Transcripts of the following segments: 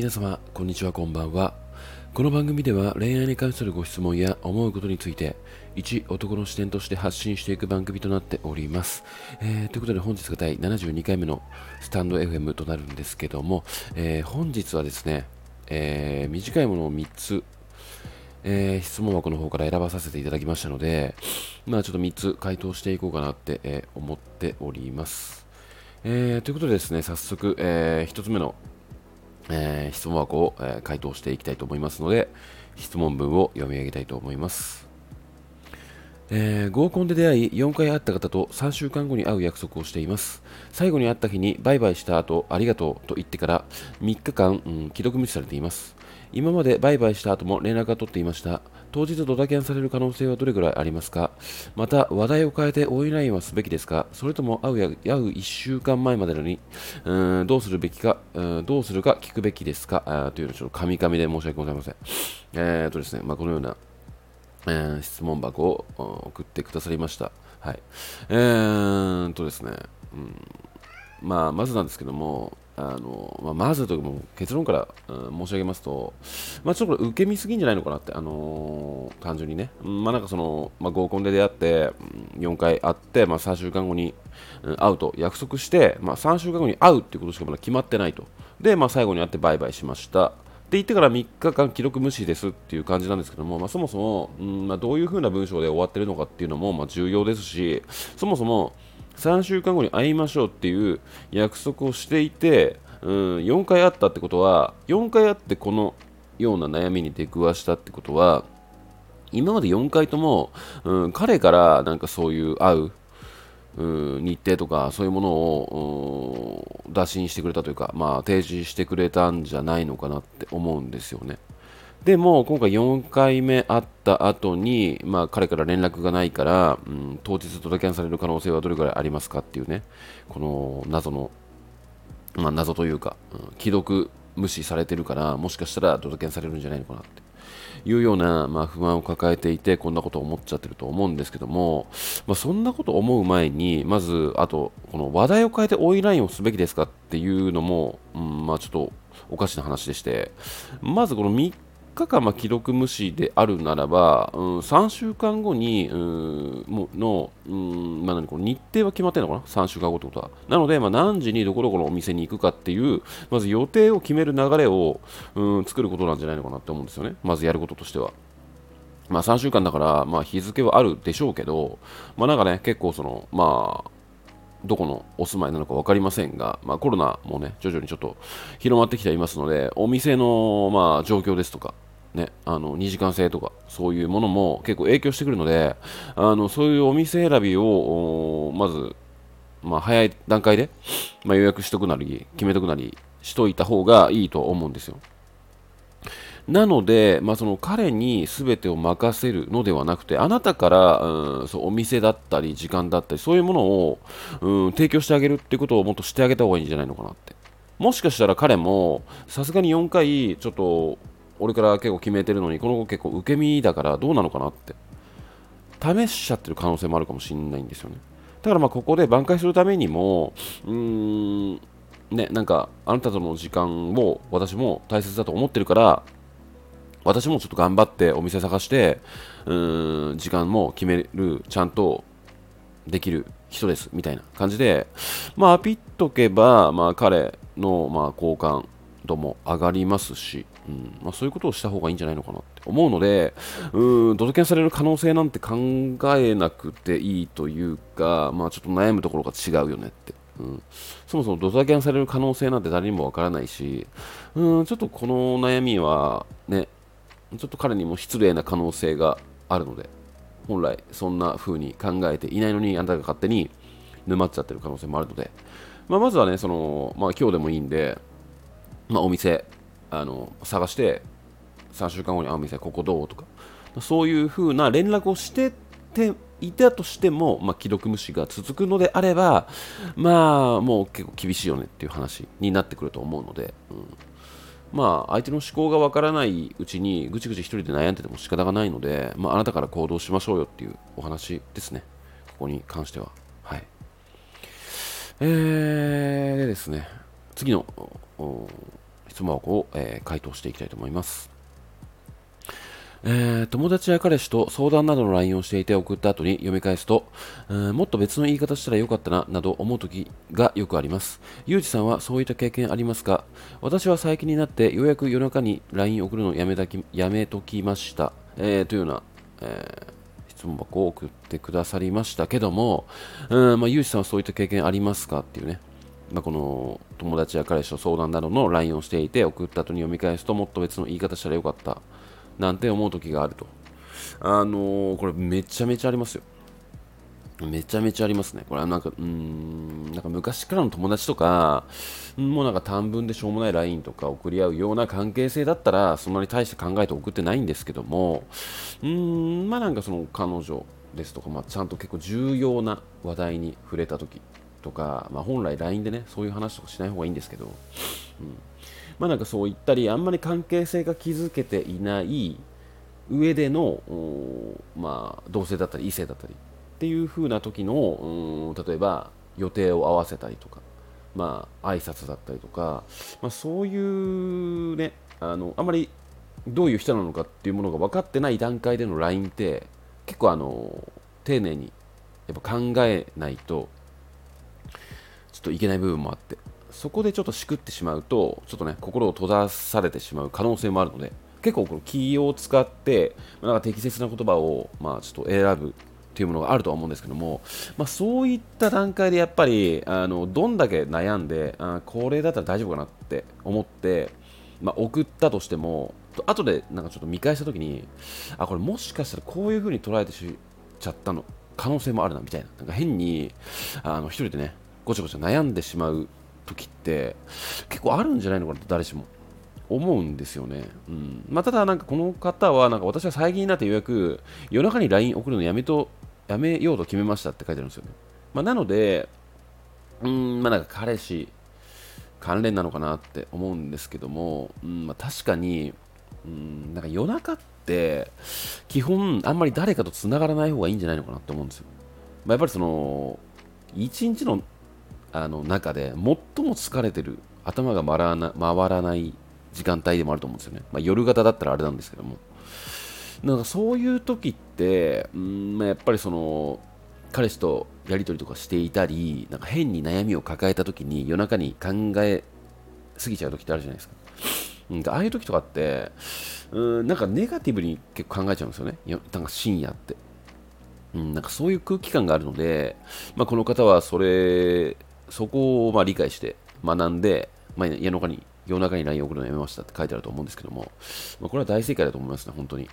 皆様こんにちはこんばんはこの番組では恋愛に関するご質問や思うことについて一男の視点として発信していく番組となっております、えー、ということで本日が第72回目のスタンド FM となるんですけども、えー、本日はですね、えー、短いものを3つえー、質問箱の方から選ばさせていただきましたので、まあちょっと3つ回答していこうかなって、え、思っております。えー、ということでですね、早速、え1つ目のえー、質問箱を、えー、回答していきたいと思いますので、質問文を読み上げたいと思います。えー、合コンで出会い4回会った方と3週間後に会う約束をしています最後に会った日にバイバイした後ありがとうと言ってから3日間、うん、既読無視されています今までバイバイした後も連絡が取っていました当日ドタキャンされる可能性はどれくらいありますか？また話題を変えてオイラインはすべきですか？それとも会うや会う1週間前までのにうんどうするべきか？うんどうするか聞くべきですか？というのちょっとカミカミで申し訳ございません。えーとですね、まあ、このような、えー、質問箱を送ってくださりました。はい。えーとですね、うんまあ、まずなんですけども、あのまあ、まずというかも結論から、うん、申し上げますと、まあ、ちょっとこれ受け身すぎんじゃないのかなって、あのー、単純にね、まあ、なんかその、まあ、合コンで出会って、4回会って、まあ、3週間後に、うん、会うと約束して、まあ、3週間後に会うっていうことしかまだ決まってないと。で、まあ、最後に会ってバイバイしました。って言ってから3日間記録無視ですっていう感じなんですけども、まあ、そもそも、うんまあ、どういう風な文章で終わってるのかっていうのも、ま、重要ですし、そもそも、3週間後に会いましょうっていう約束をしていて、うん、4回会ったってことは、4回会ってこのような悩みに出くわしたってことは、今まで4回とも、うん、彼からなんかそういう会う、うん、日程とかそういうものを、打診してくれたというか、まあ、提示してくれたんじゃないのかなって思うんですよね。でも今回4回目会った後に、まあ、彼から連絡がないから、うん、当日ドタキャンされる可能性はどれくらいありますかっていうね、この謎の、まあ、謎というか、うん、既読無視されてるから、もしかしたらドタキャンされるんじゃないのかなって。いうような、まあ、不安を抱えていて、こんなことを思っちゃってると思うんですけども、まあ、そんなこと思う前に、まず、あと、この話題を変えてオイラインをすべきですかっていうのも、うん、まあちょっとおかしな話でして、まずこの3日間ま既読無視であるならば、うん、3週間後に、うん、もの、うんまあ、何この日程は決まってるのかな ?3 週間後ってことは。なので、まあ、何時にどこどこのお店に行くかっていう、まず予定を決める流れを、うん、作ることなんじゃないのかなって思うんですよね。まずやることとしては。まあ、3週間だから、まあ、日付はあるでしょうけど、まあ、なんかね、結構その、まあ、どこのお住まいなのか分かりませんが、まあ、コロナもね、徐々にちょっと広まってきていますので、お店の、まあ、状況ですとか、ね、あの2時間制とかそういうものも結構影響してくるのであのそういうお店選びをまず、まあ、早い段階で、まあ、予約しとくなり決めとくなりしといた方がいいと思うんですよ。なので、まあ、その彼に全てを任せるのではなくてあなたから、うん、そうお店だったり時間だったりそういうものを、うん、提供してあげるっていうことをもっとしてあげた方がいいんじゃないのかなって。もしかしたら彼もさすがに4回ちょっと俺から結構決めてるのにこの子結構受け身だからどうなのかなって。試しちゃってる可能性もあるかもしれないんですよね。だからまあここで挽回するためにもうーんねなんかあなたとの時間を私も大切だと思ってるから私もちょっと頑張ってお店探してうーん時間も決めるちゃんとできる人ですみたいな感じでまあピっとけばまあ彼のまあ好感度も上がりますしうんまあ、そういうことをした方がいいんじゃないのかなって思うので、うん、ドドキャンされる可能性なんて考えなくていいというか、まあ、ちょっと悩むところが違うよねって。うん、そもそもドタキャンされる可能性なんて誰にもわからないし、うん、ちょっとこの悩みはね、ちょっと彼にも失礼な可能性があるので、本来そんな風に考えていないのに、あなたが勝手に沼っちゃってる可能性もあるので、まあ、まずはね、その、まあ、今日でもいいんで、まあ、お店、あの探して3週間後に会う店ここどう？とか。そういう風な連絡をしてていたとしても、まあ、既読無視が続くのであればまあもう結構厳しいよねっていう話になってくると思うので、うん、まあ相手の思考がわからないうちにぐちぐち一人で悩んでても仕方がないので、まあ、あなたから行動しましょうよっていうお話ですね。ここに関しては。はい。えー、でですね。次の質問箱を、えー、回答していきたいと思います。えー、友達や彼氏と相談などの LINE をしていて送った後に読み返すと、えー、もっと別の言い方したらよかったな、など思う時がよくあります。ゆうじさんはそういった経験ありますか？私は最近になってようやく夜中に LINE 送るのをやめたきやめときました。えー、というような、え、質問箱を送ってくださりましたけども、うん、まあ、ゆうじさんはそういった経験ありますか？っていうね。まあ、この友達や彼氏と相談などの LINE をしていて送った後に読み返すともっと別の言い方したらよかったなんて思う時があると。あのー、これめちゃめちゃありますよ。めちゃめちゃありますね。これはなんか、うん、なんか昔からの友達とか、もうなんか短文でしょうもない LINE とか送り合うような関係性だったら、そんなに大して考えて送ってないんですけども、うん、まあなんかその彼女ですとか、まあ、ちゃんと結構重要な話題に触れた時とか、まあ、本来 LINE でね、そういう話とかしない方がいいんですけど、うん。まあなんかそう言ったり、あんまり関係性が築けていない上での、まあ、同性だったり異性だったりっていう風な時の、例えば予定を合わせたりとか、まあ挨拶だったりとか、まあ、そういうね、あのあんまりどういう人なのかっていうものが分かってない段階での LINE って結構あの丁寧にやっぱ考えないとっといけない部分もあってそこでちょっとしくってしまうと、ちょっとね、心を閉ざされてしまう可能性もあるので、結構この気を使って、なんか適切な言葉を、まあ、ちょっと選ぶっていうものがあるとは思うんですけども、まあ、そういった段階でやっぱり、あのどんだけ悩んであ、これだったら大丈夫かなって思って、まあ、送ったとしても、後でなんかちょっと見返したときに、あ、これもしかしたらこういう風に捉えてしちゃったの可能性もあるなみたいな、なんか変にあの一人でね、ごちゃごちゃ悩んでしまう時って結構あるんじゃないのかなって誰しも思うんですよね。うんまあ、ただ、なんかこの方はなんか私は最近になってようやく夜中に LINE 送るのやめとやめようと決めましたって書いてあるんですよね。まあ、なので、うん、まあなんか彼氏関連なのかなって思うんですけども、うんまあ、確かに、うん、なんか夜中って基本あんまり誰かと繋がらない方がいいんじゃないのかなって思うんですよ。まあ、やっぱりその一日のあの中で最も疲れてる頭が回らな回らない時間帯でもあると思うんですよね、まあ、夜型だったらあれなんですけども。なんかそういう時って、うんまあ、やっぱりその彼氏とやり取りとかしていたりなんか変に悩みを抱えた時に夜中に考えすぎちゃう時ってあるじゃないですか、うん、ああいう時とかってうんなんかネガティブに結構考えちゃうんですよね。なんか深夜って。うん、なんかそういう空気感があるので、まあ、この方はそれそこをまあ理解して学んで、まあ、夜中に夜中に LINE 送るのやめましたって書いてあると思うんですけども、まあ、これは大正解だと思いますね、本当に。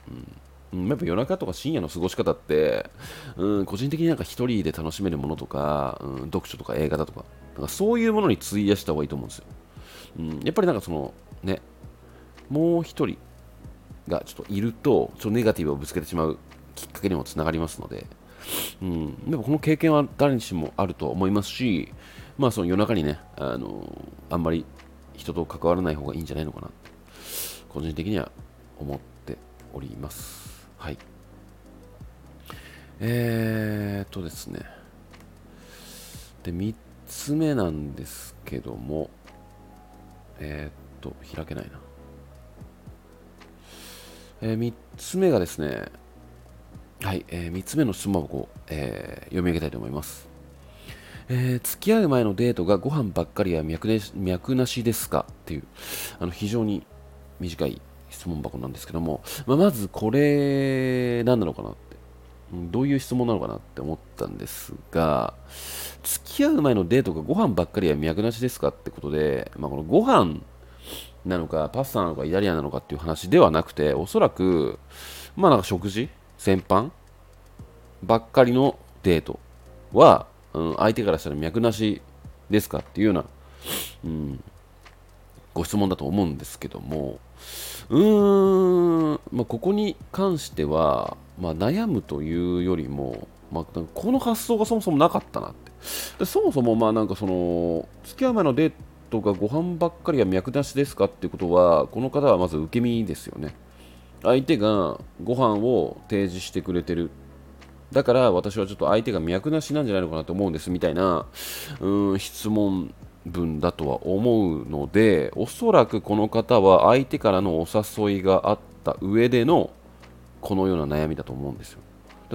うん、やっぱ夜中とか深夜の過ごし方って、うん、個人的になんか一人で楽しめるものとか、うん、読書とか映画だとか、なんかそういうものに費やした方がいいと思うんですよ。うん、やっぱりなんかその、ね、もう一人がちょっといると、ちょっとネガティブをぶつけてしまうきっかけにもつながりますので、うん、でもこの経験は誰にしもあると思いますし、まあその夜中にね、あのあんまり人と関わらない方がいいんじゃないのかなって、個人的には思っております。はい。えーっとですね。で、3つ目なんですけども、えー、っと、開けないな。えー、3つ目がですね、はい、えー、3つ目の質問箱を、えー、読み上げたいと思います。えー、付き合う前のデートがご飯ばっかりは脈脈なしですかっていうあの非常に短い質問箱なんですけども、まあ、まずこれ何なのかなって。どういう質問なのかなって思ったんですが付き合う前のデートがご飯ばっかりは脈なしですかってことで、まあ、このご飯なのかパスタなのかイタリアンなのかっていう話ではなくておそらくまあなんか食事先般ばっかりのデートはうん、相手からしたら脈なしですかっていうような、うん、ご質問だと思うんですけども、うーん、まあ、ここに関しては、まあ、悩むというよりも、まあ、この発想がそもそもなかったなって。そもそも、まあなんかその、付き合う前のデートがご飯ばっかりは脈なしですかっていうことは、この方はまず受け身ですよね。相手がご飯を提示してくれてるだから私はちょっと相手が脈なしなんじゃないのかなと思うんですみたいな、うん、質問分だとは思うのでおそらくこの方は相手からのお誘いがあった上でのこのような悩みだと思うんですよ。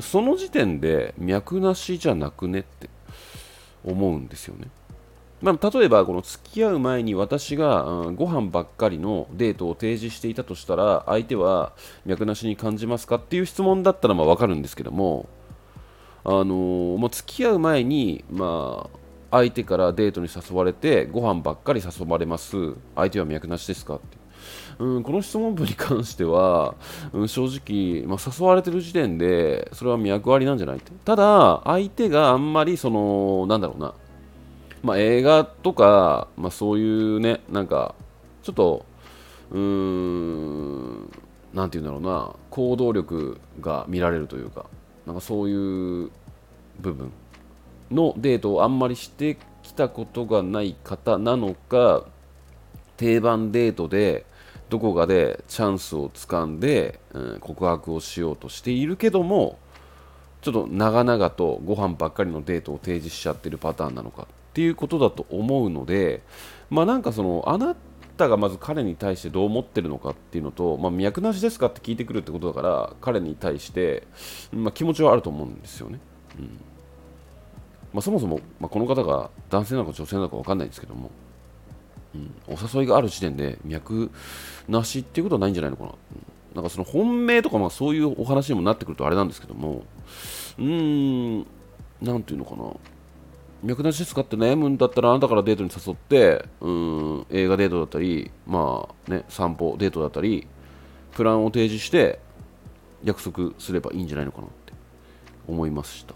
その時点で脈なしじゃなくねって思うんですよね。まあ、例えばこの付き合う前に私が、うん、ご飯ばっかりのデートを提示していたとしたら相手は脈なしに感じますかっていう質問だったらまあ分かるんですけども、あのー、まあ、付き合う前に、まあ、相手からデートに誘われてご飯ばっかり誘われます。相手は脈なしですかって。うん、この質問文に関しては、うん、正直、まあ、誘われてる時点でそれは脈ありなんじゃないって。ただ相手があんまりそのなんだろうな。まあ、映画とか、まあ、そういうね、なんか、ちょっと、うーん、なんて言うんだろうな、行動力が見られるというか、なんかそういう部分のデートをあんまりしてきたことがない方なのか、定番デートで、どこかでチャンスをつかんで、うん、告白をしようとしているけども、ちょっと長々とご飯ばっかりのデートを提示しちゃってるパターンなのかっていうことだと思うので、まあ、なんかそのあなたがまず彼に対してどう思ってるのかっていうのと、まあ、脈なしですかって聞いてくるってことだから彼に対して、まあ、気持ちはあると思うんですよね。うんまあ、そもそも、まあ、この方が男性なのか女性なのか分かんないんですけども、うん、お誘いがある時点で脈なしっていうことはないんじゃないのかな。うん、なんかその本命とかまあそういうお話にもなってくるとあれなんですけども、うーん、なんていうのかな。脈なしですかって悩むんだったらあなたからデートに誘ってうん映画デートだったりまあね散歩デートだったりプランを提示して約束すればいいんじゃないのかなって思いました。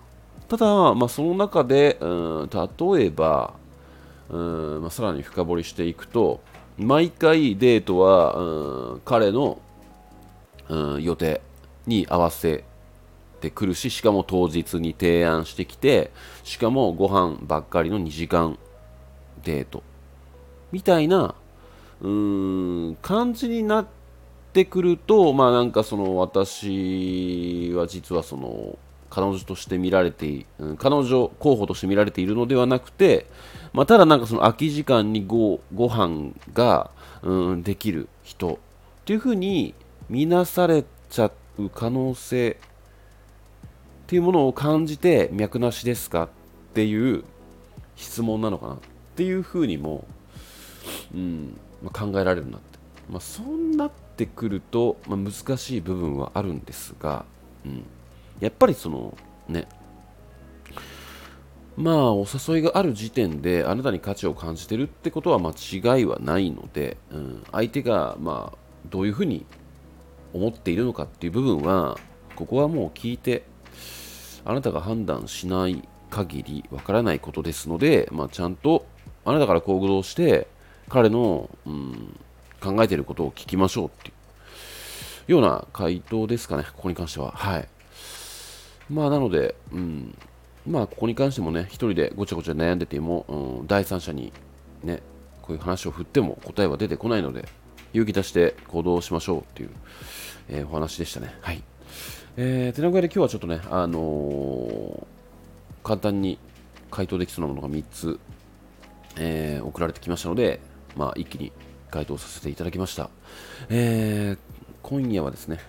ただ、まあ、その中でうん例えばうん、まあ、さらに深掘りしていくと毎回デートはうん彼のうん予定に合わせてくるし、しかも当日に提案してきて、しかもご飯ばっかりの2時間デート。みたいな、うーん、感じになってくると、まあなんかその私は実はその、彼女として見られて、うん、彼女候補として見られているのではなくて、まあ、ただなんかその空き時間にごご飯が、うん、できる人っていうふうに見なされちゃう可能性っていうものを感じて脈なしですかっていう質問なのかなっていうふうにも、うんまあ、考えられるなって、まあ、そうなってくると、まあ、難しい部分はあるんですが、うん、やっぱりそのねまあお誘いがある時点であなたに価値を感じてるってことは間違いはないので、うん、相手がまあどういうふうに思っているのかっていう部分はここはもう聞いてあなたが判断しない限りわからないことですので、まあ、ちゃんとあなたから行動して彼の、うん、考えていることを聞きましょうっていうような回答ですかね、ここに関しては。はい。まあ、なので、うん、まあ、ここに関してもね、一人でごちゃごちゃ悩んでても、うん、第三者にね、こういう話を振っても答えは出てこないので、勇気出して行動しましょうっていう、えー、お話でしたね。はい。えー、てな具合で今日はちょっとね、あのー、簡単に回答できそうなものが3つ、えー、送られてきましたので、まあ、一気に回答させていただきました。えー、今夜はですね、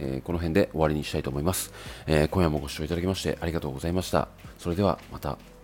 えー、この辺で終わりにしたいと思います、えー、今夜もご視聴いただきましてありがとうございました。それではまた。